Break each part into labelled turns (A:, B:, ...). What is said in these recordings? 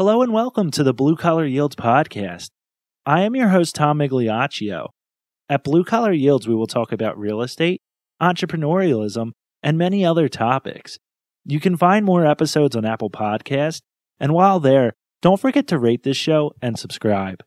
A: Hello and welcome to the Blue Collar Yields podcast. I am your host, Tom Migliaccio. At Blue Collar Yields, we will talk about real estate, entrepreneurialism, and many other topics. You can find more episodes on Apple Podcast, and while there, don't forget to rate this show and subscribe.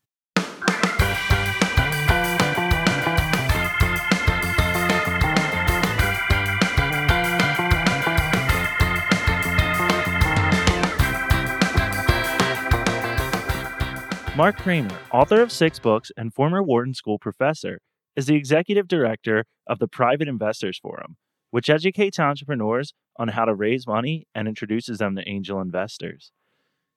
A: Mark Kramer, author of six books and former Wharton School professor, is the executive director of the Private Investors Forum, which educates entrepreneurs on how to raise money and introduces them to angel investors.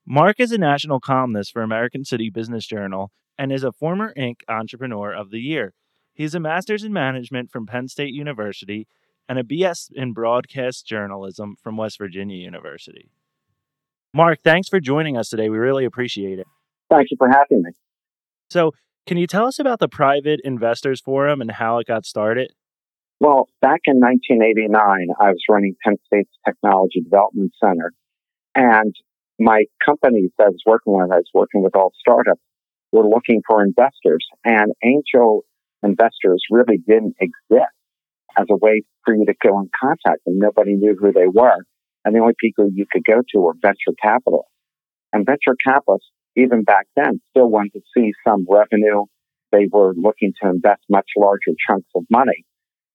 A: Mark is a national columnist for American City Business Journal and is a former Inc. Entrepreneur of the Year. He has a master's in management from Penn State University and a BS in broadcast journalism from West Virginia University. Mark, thanks for joining us today. We really appreciate it.
B: Thank you for having me.
A: So, can you tell us about the Private Investors Forum and how it got started?
B: Well, back in 1989, I was running Penn State's Technology Development Center. And my companies I was working with, I was working with all startups, were looking for investors. And angel investors really didn't exist as a way for you to go in contact them. Nobody knew who they were. And the only people you could go to were venture capitalists. And venture capitalists even back then, still wanted to see some revenue. They were looking to invest much larger chunks of money.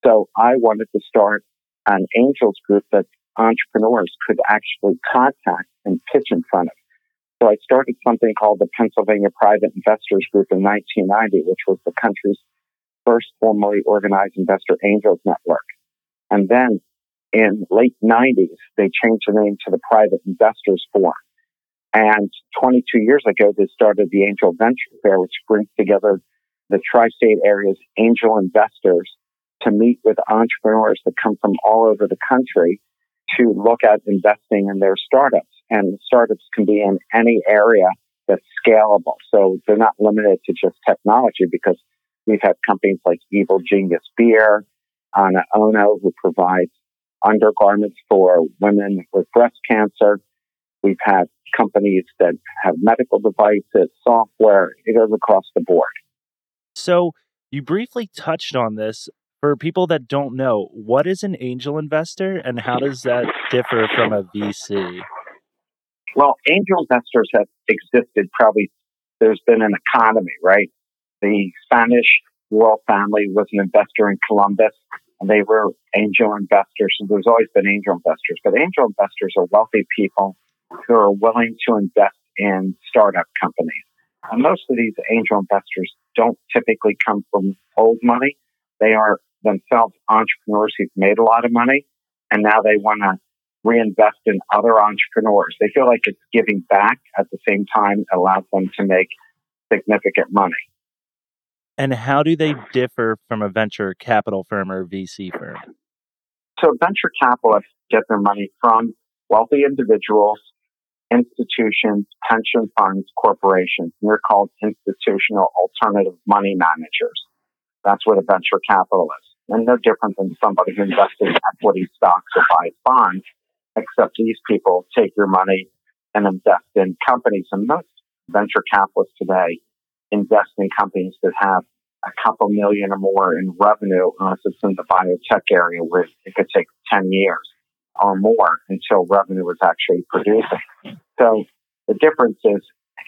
B: So I wanted to start an angels group that entrepreneurs could actually contact and pitch in front of. So I started something called the Pennsylvania Private Investors Group in 1990, which was the country's first formally organized investor angels network. And then in late 90s, they changed the name to the Private Investors Forum. And 22 years ago, they started the Angel Venture Fair, which brings together the tri-state area's angel investors to meet with entrepreneurs that come from all over the country to look at investing in their startups. And startups can be in any area that's scalable. So they're not limited to just technology because we've had companies like Evil Genius Beer, Ana Ono, who provides undergarments for women with breast cancer. We've had companies that have medical devices, software, it goes across the board.
A: So you briefly touched on this. For people that don't know, what is an angel investor and how does that differ from a VC?
B: Well, angel investors have existed probably, there's been an economy, right? The Spanish royal family was an investor in Columbus and they were angel investors. So there's always been angel investors, but angel investors are wealthy people who are willing to invest in startup companies. And most of these angel investors don't typically come from old money. They are themselves entrepreneurs who've made a lot of money and now they want to reinvest in other entrepreneurs. They feel like it's giving back at the same time allows them to make significant money.
A: And how do they differ from a venture capital firm or VC firm?
B: So venture capitalists get their money from wealthy individuals institutions, pension funds, corporations. And they're called institutional alternative money managers. That's what a venture capital is. And no different than somebody who invests in equity stocks or buys bonds, except these people take your money and invest in companies. And most venture capitalists today invest in companies that have a couple million or more in revenue, unless it's in the biotech area where it could take 10 years or more until revenue was actually producing. So the difference is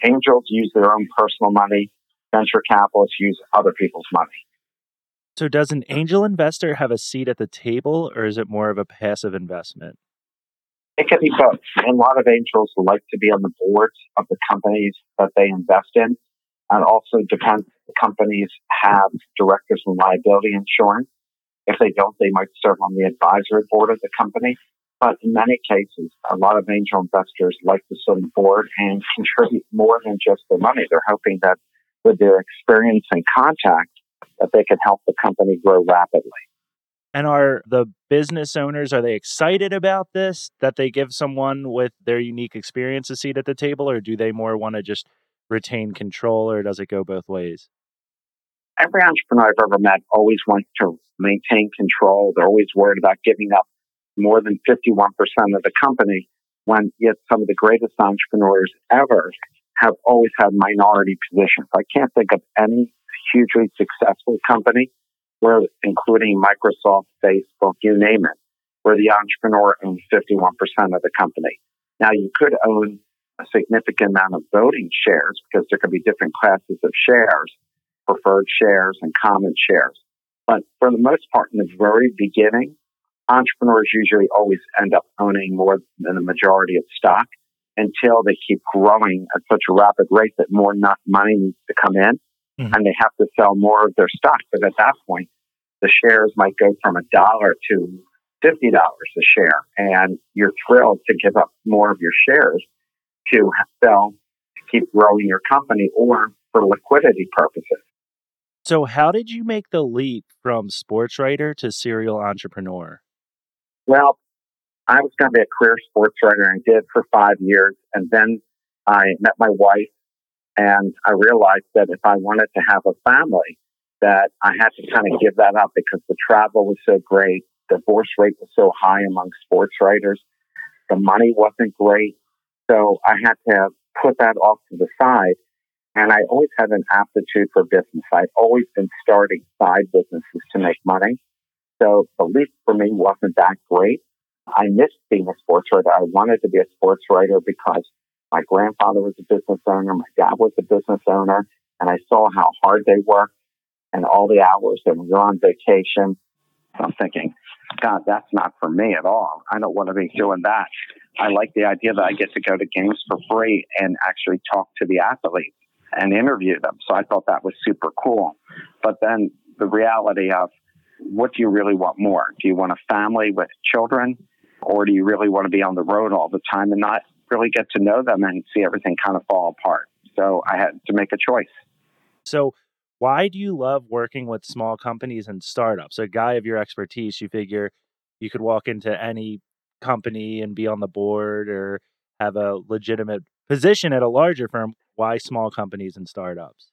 B: angels use their own personal money, venture capitalists use other people's money.
A: So, does an angel investor have a seat at the table, or is it more of a passive investment?
B: It can be both. A lot of angels like to be on the boards of the companies that they invest in. And also depends the companies have directors and liability insurance. If they don't, they might serve on the advisory board of the company. But in many cases, a lot of angel investors like to sit on board and contribute more than just their money. They're hoping that with their experience and contact, that they can help the company grow rapidly.
A: And are the business owners are they excited about this that they give someone with their unique experience a seat at the table, or do they more want to just retain control, or does it go both ways?
B: Every entrepreneur I've ever met always wants to maintain control. They're always worried about giving up more than 51% of the company. when yet some of the greatest entrepreneurs ever have always had minority positions. I can't think of any hugely successful company where, including Microsoft, Facebook, you name it, where the entrepreneur owns 51% of the company. Now you could own a significant amount of voting shares because there could be different classes of shares, preferred shares and common shares. But for the most part, in the very beginning, entrepreneurs usually always end up owning more than the majority of stock until they keep growing at such a rapid rate that more not money needs to come in mm-hmm. and they have to sell more of their stock. But at that point, the shares might go from a dollar to $50 a share. And you're thrilled to give up more of your shares to sell to keep growing your company or for liquidity purposes.
A: So, how did you make the leap from sports writer to serial entrepreneur?
B: Well, I was going to be a career sports writer and I did for five years. And then I met my wife and I realized that if I wanted to have a family, that I had to kind of give that up because the travel was so great. The divorce rate was so high among sports writers. The money wasn't great. So I had to put that off to the side. And I always had an aptitude for business. I'd always been starting side businesses to make money. So the leap for me wasn't that great. I missed being a sports writer. I wanted to be a sports writer because my grandfather was a business owner. My dad was a business owner. And I saw how hard they worked and all the hours and when you're on vacation. I'm thinking, God, that's not for me at all. I don't want to be doing that. I like the idea that I get to go to games for free and actually talk to the athletes and interview them. So I thought that was super cool. But then the reality of what do you really want more? Do you want a family with children or do you really want to be on the road all the time and not really get to know them and see everything kind of fall apart? So I had to make a choice.
A: So why do you love working with small companies and startups? A guy of your expertise, you figure you could walk into any company and be on the board or have a legitimate position at a larger firm. Why small companies and startups?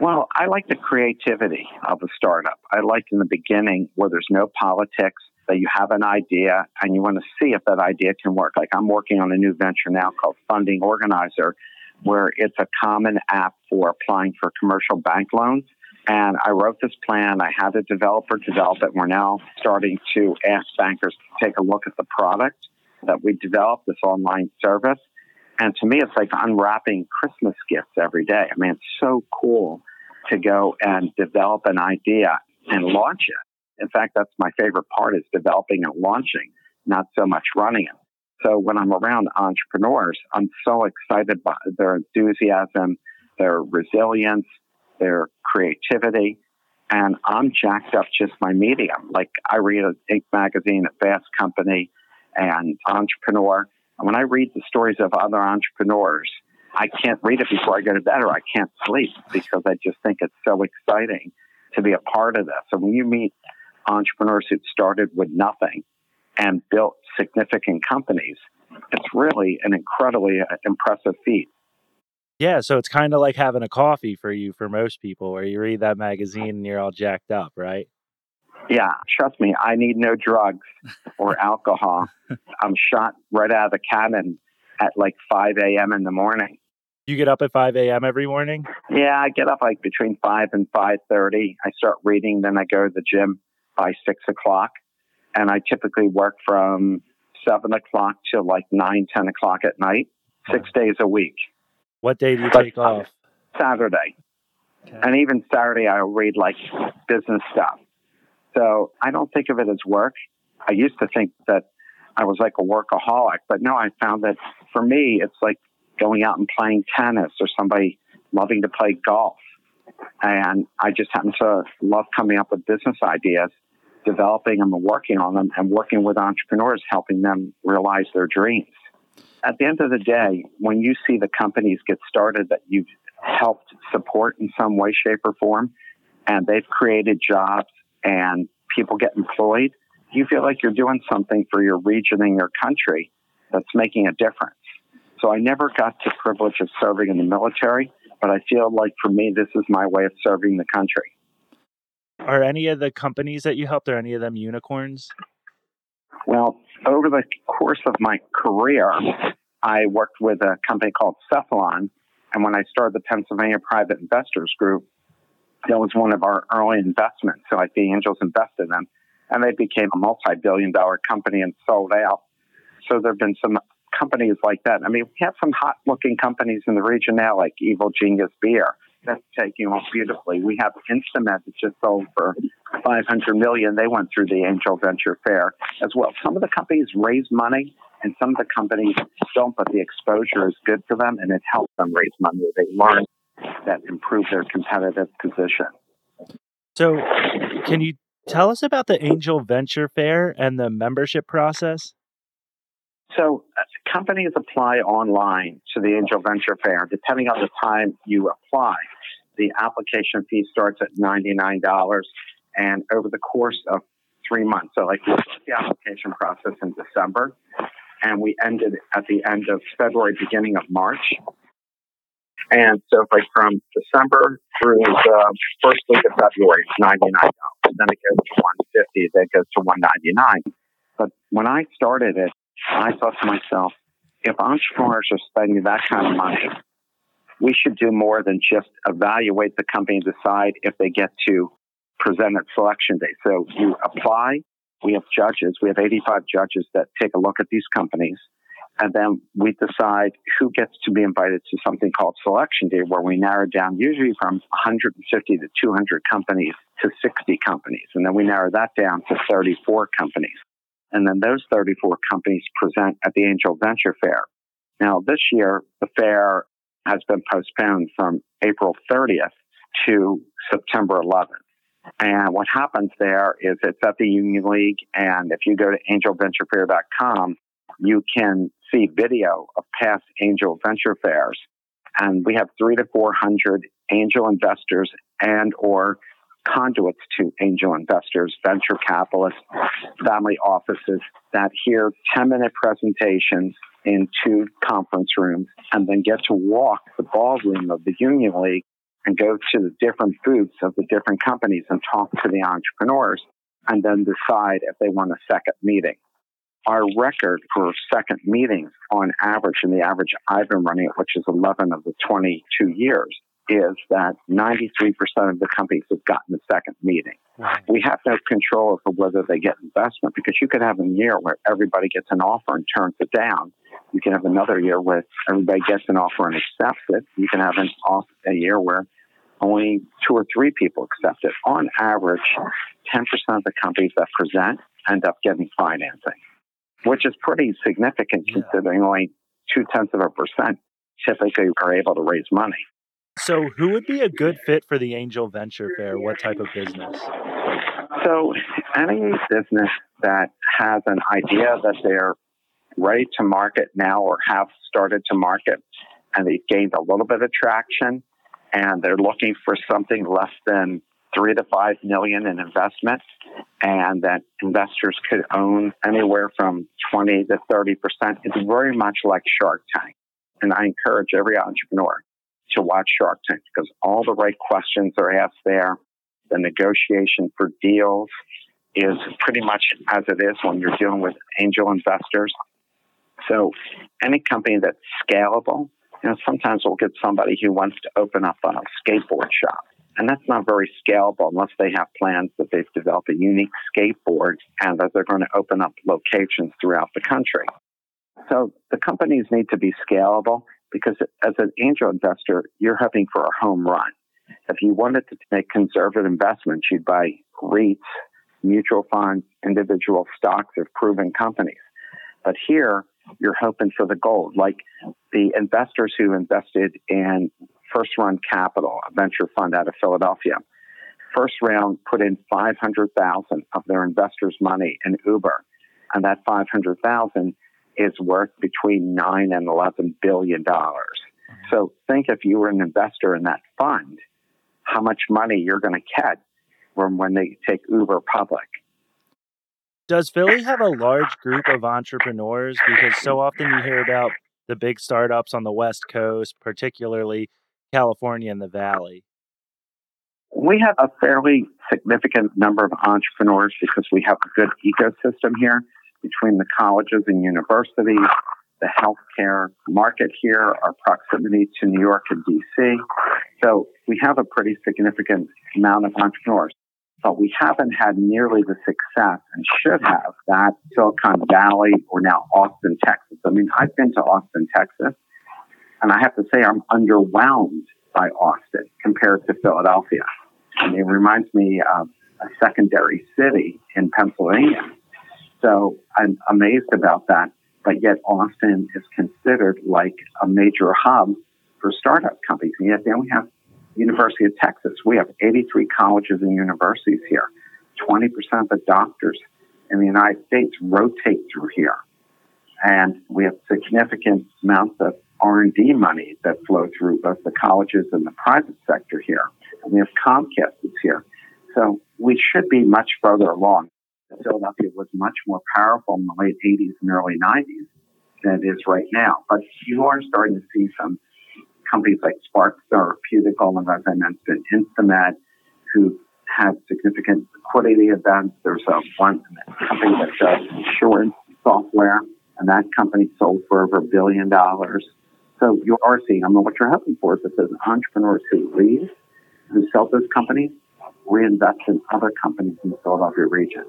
B: Well, I like the creativity of a startup. I like in the beginning where there's no politics, that you have an idea and you want to see if that idea can work. Like I'm working on a new venture now called Funding Organizer, where it's a common app for applying for commercial bank loans. And I wrote this plan. I had a developer develop it. We're now starting to ask bankers to take a look at the product that we developed, this online service. And to me, it's like unwrapping Christmas gifts every day. I mean, it's so cool to go and develop an idea and launch it. In fact, that's my favorite part is developing and launching, not so much running it. So when I'm around entrepreneurs, I'm so excited by their enthusiasm, their resilience, their creativity. And I'm jacked up just my medium. Like I read an Inc. magazine at Fast Company and Entrepreneur. When I read the stories of other entrepreneurs, I can't read it before I go to bed or I can't sleep because I just think it's so exciting to be a part of this. And when you meet entrepreneurs who started with nothing and built significant companies, it's really an incredibly uh, impressive feat.
A: Yeah, so it's kind of like having a coffee for you for most people, where you read that magazine and you're all jacked up, right?
B: Yeah, trust me, I need no drugs or alcohol. I'm shot right out of the cabin at like 5 a.m. in the morning.
A: You get up at 5 a.m. every morning?
B: Yeah, I get up like between 5 and 5.30. I start reading, then I go to the gym by 6 o'clock. And I typically work from 7 o'clock till like 9, 10 o'clock at night, six days a week.
A: What day do you but take off?
B: Saturday. Okay. And even Saturday, I'll read like business stuff. So I don't think of it as work. I used to think that I was like a workaholic, but no, I found that for me, it's like going out and playing tennis or somebody loving to play golf. And I just happen to love coming up with business ideas, developing them and working on them, and working with entrepreneurs, helping them realize their dreams. At the end of the day, when you see the companies get started that you've helped support in some way, shape, or form, and they've created jobs and people get employed, you feel like you're doing something for your region and your country that's making a difference. So I never got the privilege of serving in the military, but I feel like for me, this is my way of serving the country.
A: Are any of the companies that you helped, are any of them unicorns?
B: Well, over the course of my career, I worked with a company called Cephalon. And when I started the Pennsylvania Private Investors Group, that was one of our early investments. So like the angels invested in them. And they became a multi billion dollar company and sold out. So there have been some companies like that. I mean, we have some hot looking companies in the region now, like Evil Genius Beer. That's taking off beautifully. We have Instamed that just sold for 500 million. They went through the Angel Venture Fair as well. Some of the companies raise money and some of the companies don't, but the exposure is good for them and it helps them raise money. They learn that improve their competitive position.
A: So, can you tell us about the Angel Venture Fair and the membership process?
B: So, uh, companies apply online to the Angel Venture Fair. Depending on the time you apply, the application fee starts at $99. And over the course of three months, so like we the application process in December, and we ended at the end of February, beginning of March. And so, like from December through the first week of February, it's ninety nine dollars. Then it goes to one fifty. Then it goes to one ninety nine. But when I started it, I thought to myself, if entrepreneurs are spending that kind of money, we should do more than just evaluate the company and decide if they get to present at selection day. So you apply. We have judges. We have 85 judges that take a look at these companies. And then we decide who gets to be invited to something called selection day, where we narrow down usually from 150 to 200 companies to 60 companies. And then we narrow that down to 34 companies. And then those 34 companies present at the Angel Venture Fair. Now, this year, the fair has been postponed from April 30th to September 11th. And what happens there is it's at the Union League. And if you go to angelventurefair.com, you can see video of past angel venture fairs. And we have three to 400 angel investors and or conduits to angel investors, venture capitalists, family offices that hear 10 minute presentations in two conference rooms and then get to walk the ballroom of the Union League and go to the different booths of the different companies and talk to the entrepreneurs and then decide if they want a second meeting. Our record for second meetings on average, in the average I've been running it, which is 11 of the 22 years, is that 93% of the companies have gotten a second meeting. Wow. We have no control over whether they get investment because you could have a year where everybody gets an offer and turns it down. You can have another year where everybody gets an offer and accepts it. You can have an off a year where only two or three people accept it. On average, 10% of the companies that present end up getting financing, which is pretty significant yeah. considering only two tenths of a percent typically are able to raise money.
A: So, who would be a good fit for the Angel Venture Fair? What type of business?
B: So, any business that has an idea that they're ready to market now or have started to market and they've gained a little bit of traction and they're looking for something less than three to five million in investment and that investors could own anywhere from 20 to 30 percent. It's very much like Shark Tank. And I encourage every entrepreneur to watch Shark Tank because all the right questions are asked there. The negotiation for deals is pretty much as it is when you're dealing with angel investors. So any company that's scalable, you know, sometimes we'll get somebody who wants to open up a skateboard shop. And that's not very scalable unless they have plans that they've developed a unique skateboard and that they're going to open up locations throughout the country. So the companies need to be scalable because as an angel investor, you're hoping for a home run. If you wanted to make conservative investments, you'd buy REITs, mutual funds, individual stocks of proven companies. But here, you're hoping for the gold. Like the investors who invested in First Round Capital, a venture fund out of Philadelphia. First round put in 500,000 of their investors' money in Uber, and that 500,000 is worth between 9 and 11 billion dollars. Mm-hmm. So think if you were an investor in that fund, how much money you're going to get from when they take Uber public.
A: Does Philly have a large group of entrepreneurs? Because so often you hear about the big startups on the West Coast, particularly California and the Valley.
B: We have a fairly significant number of entrepreneurs because we have a good ecosystem here between the colleges and universities, the healthcare market here, our proximity to New York and DC. So we have a pretty significant amount of entrepreneurs. But we haven't had nearly the success and should have that Silicon Valley or now Austin, Texas. I mean, I've been to Austin, Texas, and I have to say I'm underwhelmed by Austin compared to Philadelphia. I mean, it reminds me of a secondary city in Pennsylvania. So I'm amazed about that. But yet Austin is considered like a major hub for startup companies. And yet then we have University of Texas. We have 83 colleges and universities here. 20% of the doctors in the United States rotate through here. And we have significant amounts of R&D money that flow through both the colleges and the private sector here. And we have Comcast that's here. So we should be much further along. Philadelphia was much more powerful in the late 80s and early 90s than it is right now. But you are starting to see some companies like Spark Therapeutics and as I mentioned, Instamed, who have significant liquidity events. There's a one company that does insurance software, and that company sold for over a billion dollars. So you are seeing, I mean, what you're hoping for is that there's entrepreneurs who leave, who sell those companies, reinvest in other companies in the Philadelphia region.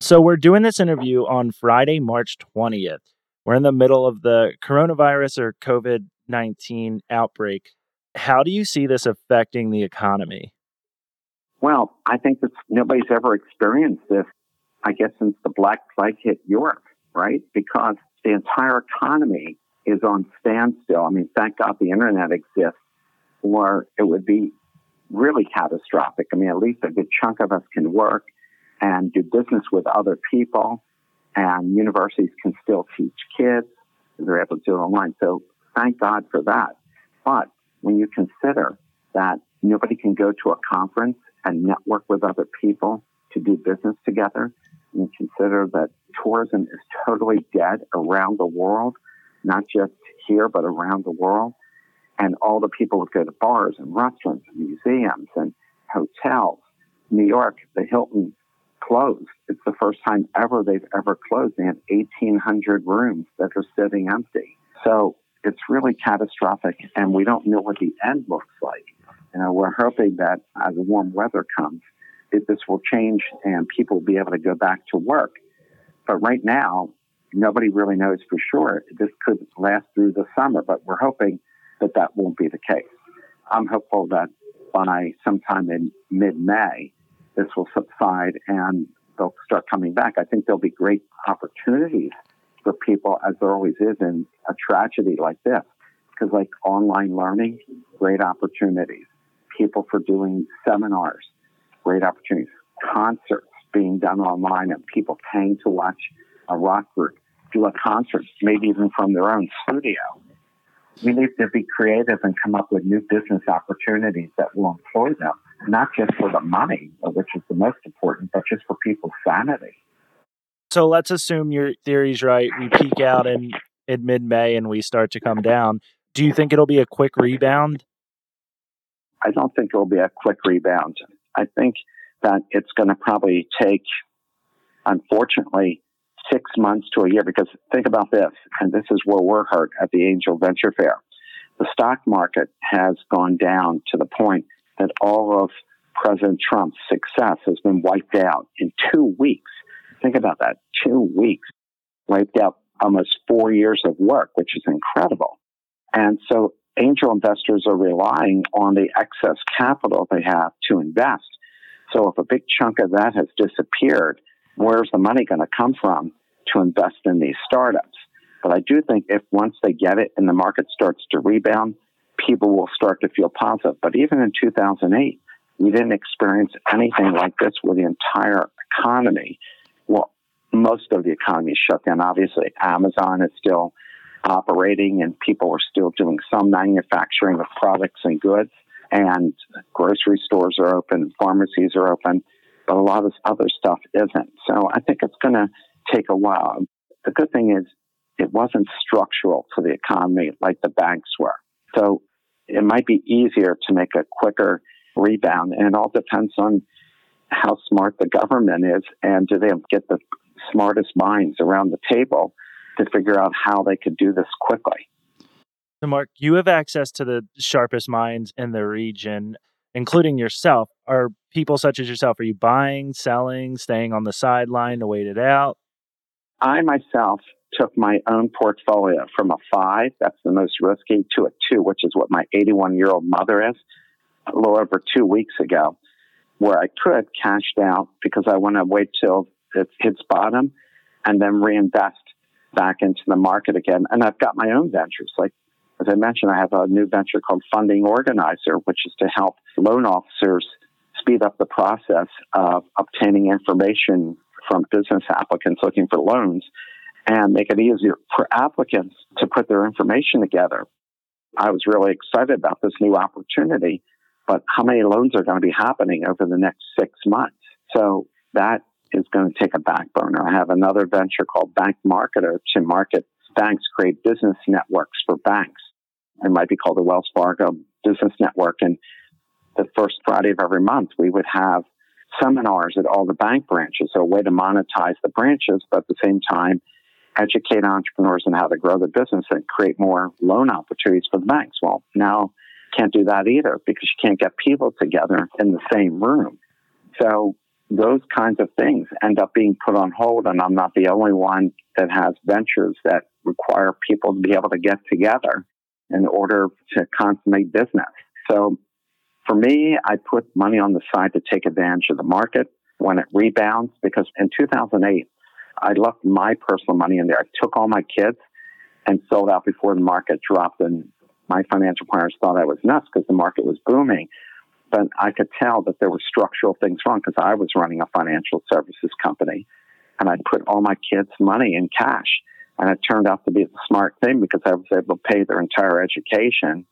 A: So we're doing this interview on Friday, March 20th. We're in the middle of the coronavirus or COVID 19 outbreak. How do you see this affecting the economy?
B: Well, I think that nobody's ever experienced this, I guess, since the Black Plague hit Europe, right? Because the entire economy is on standstill. I mean, thank God the internet exists, or it would be really catastrophic. I mean, at least a good chunk of us can work and do business with other people, and universities can still teach kids. They're able to do it online. So thank God for that. But when you consider that nobody can go to a conference and network with other people to do business together, and consider that tourism is totally dead around the world, not just here, but around the world. And all the people that go to bars and restaurants and museums and hotels. New York, the Hilton closed. It's the first time ever they've ever closed. They have 1,800 rooms that are sitting empty. So it's really catastrophic, and we don't know what the end looks like. You know, we're hoping that as the warm weather comes, that this will change and people will be able to go back to work. But right now, nobody really knows for sure. This could last through the summer, but we're hoping that that won't be the case. I'm hopeful that by sometime in mid-May, this will subside and they'll start coming back. I think there'll be great opportunities for people, as there always is in a tragedy like this. Because, like online learning, great opportunities. People for doing seminars, great opportunities. Concerts being done online and people paying to watch a rock group do a concert, maybe even from their own studio. We need to be creative and come up with new business opportunities that will employ them, not just for the money, which is the most important, but just for people's sanity.
A: So let's assume your theory's right. We peak out in, in mid May and we start to come down. Do you think it'll be a quick rebound?
B: I don't think it'll be a quick rebound. I think that it's going to probably take, unfortunately, six months to a year. Because think about this, and this is where we're hurt at the Angel Venture Fair. The stock market has gone down to the point that all of President Trump's success has been wiped out in two weeks. Think about that. Two weeks wiped out almost four years of work, which is incredible. And so angel investors are relying on the excess capital they have to invest. So if a big chunk of that has disappeared, where's the money going to come from to invest in these startups? But I do think if once they get it and the market starts to rebound, people will start to feel positive. But even in 2008, we didn't experience anything like this where the entire economy well, most of the economy shut down. Obviously, Amazon is still operating and people are still doing some manufacturing of products and goods. And grocery stores are open, pharmacies are open, but a lot of this other stuff isn't. So I think it's going to take a while. The good thing is it wasn't structural to the economy like the banks were. So it might be easier to make a quicker rebound. And it all depends on how smart the government is and do they get the smartest minds around the table to figure out how they could do this quickly.
A: So, Mark, you have access to the sharpest minds in the region, including yourself. Are people such as yourself, are you buying, selling, staying on the sideline to wait it out?
B: I myself took my own portfolio from a five, that's the most risky, to a two, which is what my 81 year old mother is, a little over two weeks ago, where I could cashed out because I want to wait till it hits bottom and then reinvest back into the market again. And I've got my own ventures. Like, as I mentioned, I have a new venture called Funding Organizer, which is to help loan officers speed up the process of obtaining information from business applicants looking for loans and make it easier for applicants to put their information together. I was really excited about this new opportunity, but how many loans are going to be happening over the next six months? So that is going to take a back burner. I have another venture called Bank Marketer to market banks, create business networks for banks. It might be called the Wells Fargo Business Network. And the first Friday of every month, we would have seminars at all the bank branches. So a way to monetize the branches, but at the same time, educate entrepreneurs on how to grow their business and create more loan opportunities for the banks. Well, now can't do that either because you can't get people together in the same room. So those kinds of things end up being put on hold, and I'm not the only one that has ventures that require people to be able to get together in order to consummate business. So for me, I put money on the side to take advantage of the market when it rebounds because in 2008, I left my personal money in there. I took all my kids and sold out before the market dropped. And my financial planners thought I was nuts because the market was booming. But I could tell that there were structural things wrong because I was running a financial services company and I put all my kids' money in cash. And it turned out to be the smart thing because I was able to pay their entire education,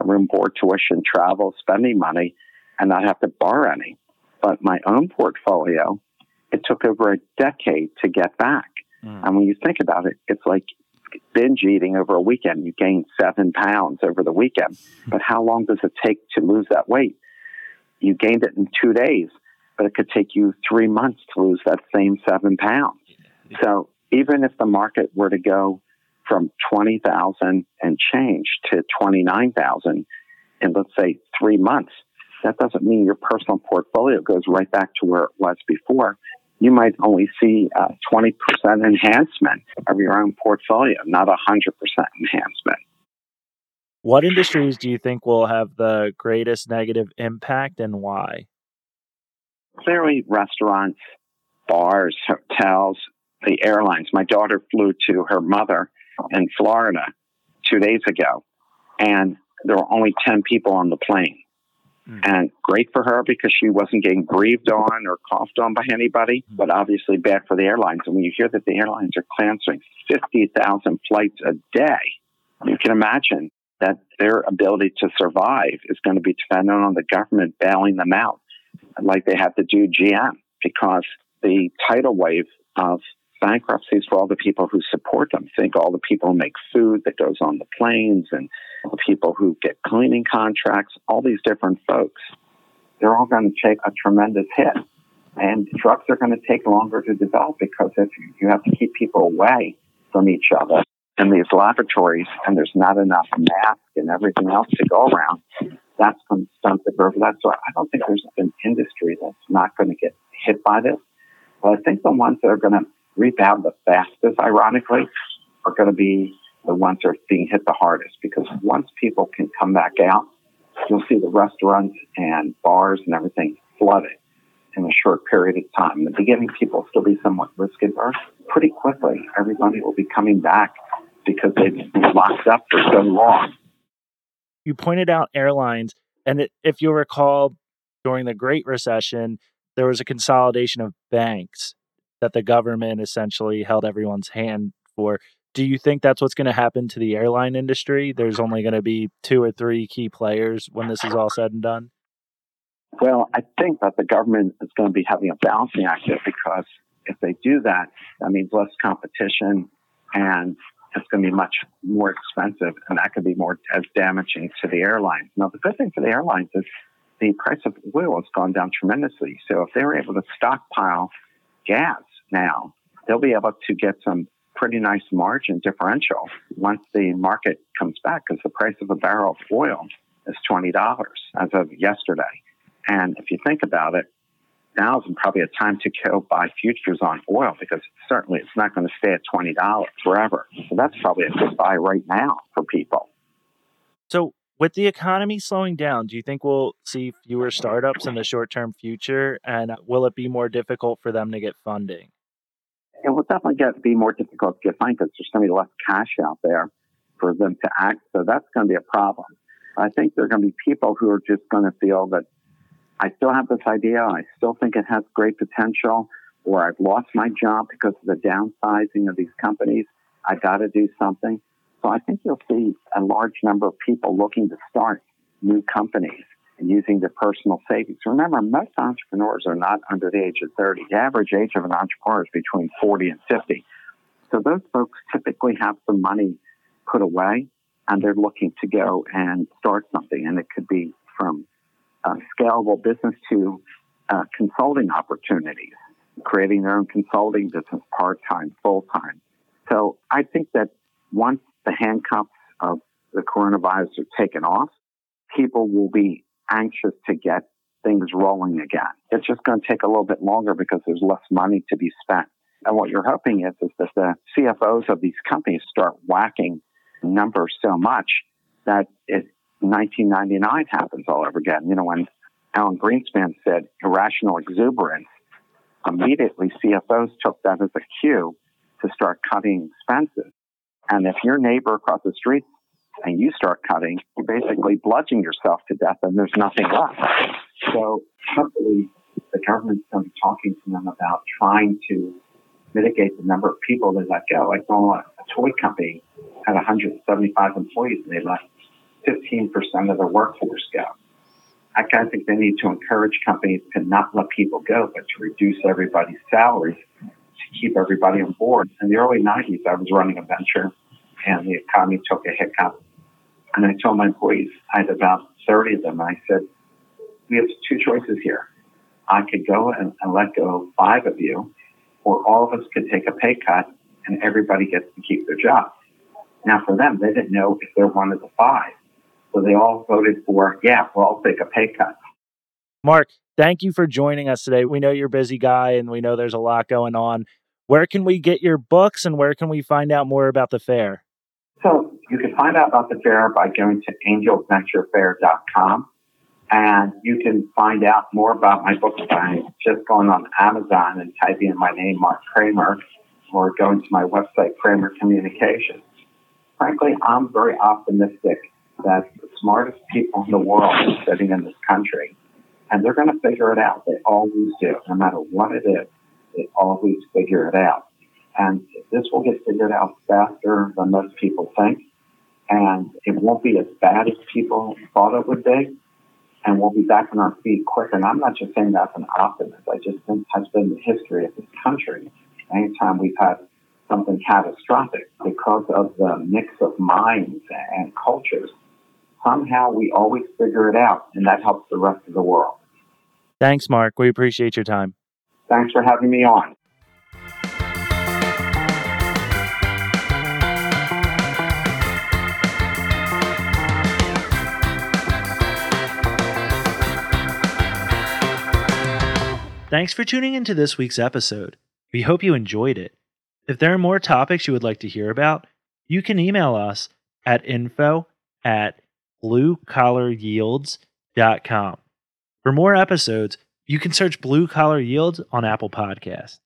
B: room, board, tuition, travel, spending money, and not have to borrow any. But my own portfolio, it took over a decade to get back. Mm. And when you think about it, it's like binge eating over a weekend. You gain seven pounds over the weekend. But how long does it take to lose that weight? You gained it in two days, but it could take you three months to lose that same seven pounds. So even if the market were to go from 20,000 and change to 29,000 in, let's say, three months, that doesn't mean your personal portfolio goes right back to where it was before. You might only see a 20% enhancement of your own portfolio, not a 100% enhancement.
A: What industries do you think will have the greatest negative impact and why?
B: Clearly, restaurants, bars, hotels, the airlines. My daughter flew to her mother in Florida two days ago, and there were only 10 people on the plane. Mm. And great for her because she wasn't getting breathed on or coughed on by anybody, mm. but obviously bad for the airlines. And when you hear that the airlines are canceling 50,000 flights a day, you can imagine that their ability to survive is going to be dependent on the government bailing them out, like they had to do GM, because the tidal wave of bankruptcies for all the people who support them. Think all the people who make food that goes on the planes and the people who get cleaning contracts, all these different folks. They're all going to take a tremendous hit. And drugs are going to take longer to develop because if you have to keep people away from each other in these laboratories and there's not enough masks and everything else to go around, that's going to stunt the growth of that. So I don't think there's an industry that's not going to get hit by this. But I think the ones that are going to rebound the fastest, ironically, are going to be the ones that are being hit the hardest because once people can come back out, you'll see the restaurants and bars and everything flooded in a short period of time. In the beginning, people will still be somewhat risk averse. Pretty quickly, everybody will be coming back because they've been locked up for so long.
A: You pointed out airlines, and if you'll recall, during the Great Recession, there was a consolidation of banks that the government essentially held everyone's hand for. Do you think that's what's going to happen to the airline industry? There's only going to be two or three key players when this is all said and done?
B: Well, I think that the government is going to be having a balancing act there because if they do that, that means less competition and it's going to be much more expensive and that could be more as damaging to the airlines. Now, the good thing for the airlines is the price of oil has gone down tremendously. So if they're able to stockpile gas now, they'll be able to get some pretty nice margin differential once the market comes back because the price of a barrel of oil is $20 as of yesterday. And if you think about it, now is probably a time to go buy futures on oil because certainly it's not going to stay at $20 forever. So that's probably a good buy right now for people.
A: So, with the economy slowing down, do you think we'll see fewer startups in the short term future? And will it be more difficult for them to get funding?
B: It will definitely get be more difficult to get funding because there's going to be less cash out there for them to act. So that's going to be a problem. I think there are going to be people who are just going to feel that I still have this idea. I still think it has great potential, or I've lost my job because of the downsizing of these companies. I got to do something. So I think you'll see a large number of people looking to start new companies using their personal savings. Remember, most entrepreneurs are not under the age of 30. The average age of an entrepreneur is between 40 and 50. So those folks typically have some money put away and they're looking to go and start something. And it could be from uh, scalable business to uh, consulting opportunities, creating their own consulting business part time, full time. So I think that once the handcuffs of the coronavirus are taken off, people will be anxious to get things rolling again. It's just going to take a little bit longer because there's less money to be spent. And what you're hoping is, is that the CFOs of these companies start whacking numbers so much that it 1999 happens all over again. You know, when Alan Greenspan said irrational exuberance, immediately CFOs took that as a cue to start cutting expenses. And if your neighbor across the street and you start cutting, you're basically bludgeoning yourself to death and there's nothing left. So hopefully the government's going to be talking to them about trying to mitigate the number of people they let go. I saw a toy company had 175 employees and they let 15% of their workforce go. I kind of think they need to encourage companies to not let people go, but to reduce everybody's salaries to keep everybody on board. In the early 90s, I was running a venture and the economy took a hiccup. And I told my employees, I had about 30 of them, I said, we have two choices here. I could go and, and let go five of you, or all of us could take a pay cut and everybody gets to keep their job. Now, for them, they didn't know if they're one of the five. So they all voted for, yeah, well, I'll take a pay cut.
A: Mark, thank you for joining us today. We know you're a busy guy and we know there's a lot going on. Where can we get your books and where can we find out more about the fair?
B: So you can find out about the fair by going to angelventurefair.com. And you can find out more about my book by just going on Amazon and typing in my name, Mark Kramer, or going to my website, Kramer Communications. Frankly, I'm very optimistic that the smartest people in the world are sitting in this country, and they're going to figure it out. They always do. No matter what it is, they always figure it out. And this will get figured out faster than most people think. And it won't be as bad as people thought it would be. And we'll be back on our feet quicker. And I'm not just saying that as an optimist. I just think has been the history of this country. Anytime we've had something catastrophic because of the mix of minds and cultures, somehow we always figure it out. And that helps the rest of the world.
A: Thanks, Mark. We appreciate your time.
B: Thanks for having me on.
A: Thanks for tuning into this week's episode. We hope you enjoyed it. If there are more topics you would like to hear about, you can email us at info at bluecollaryields.com. For more episodes, you can search Blue Collar Yields on Apple Podcasts.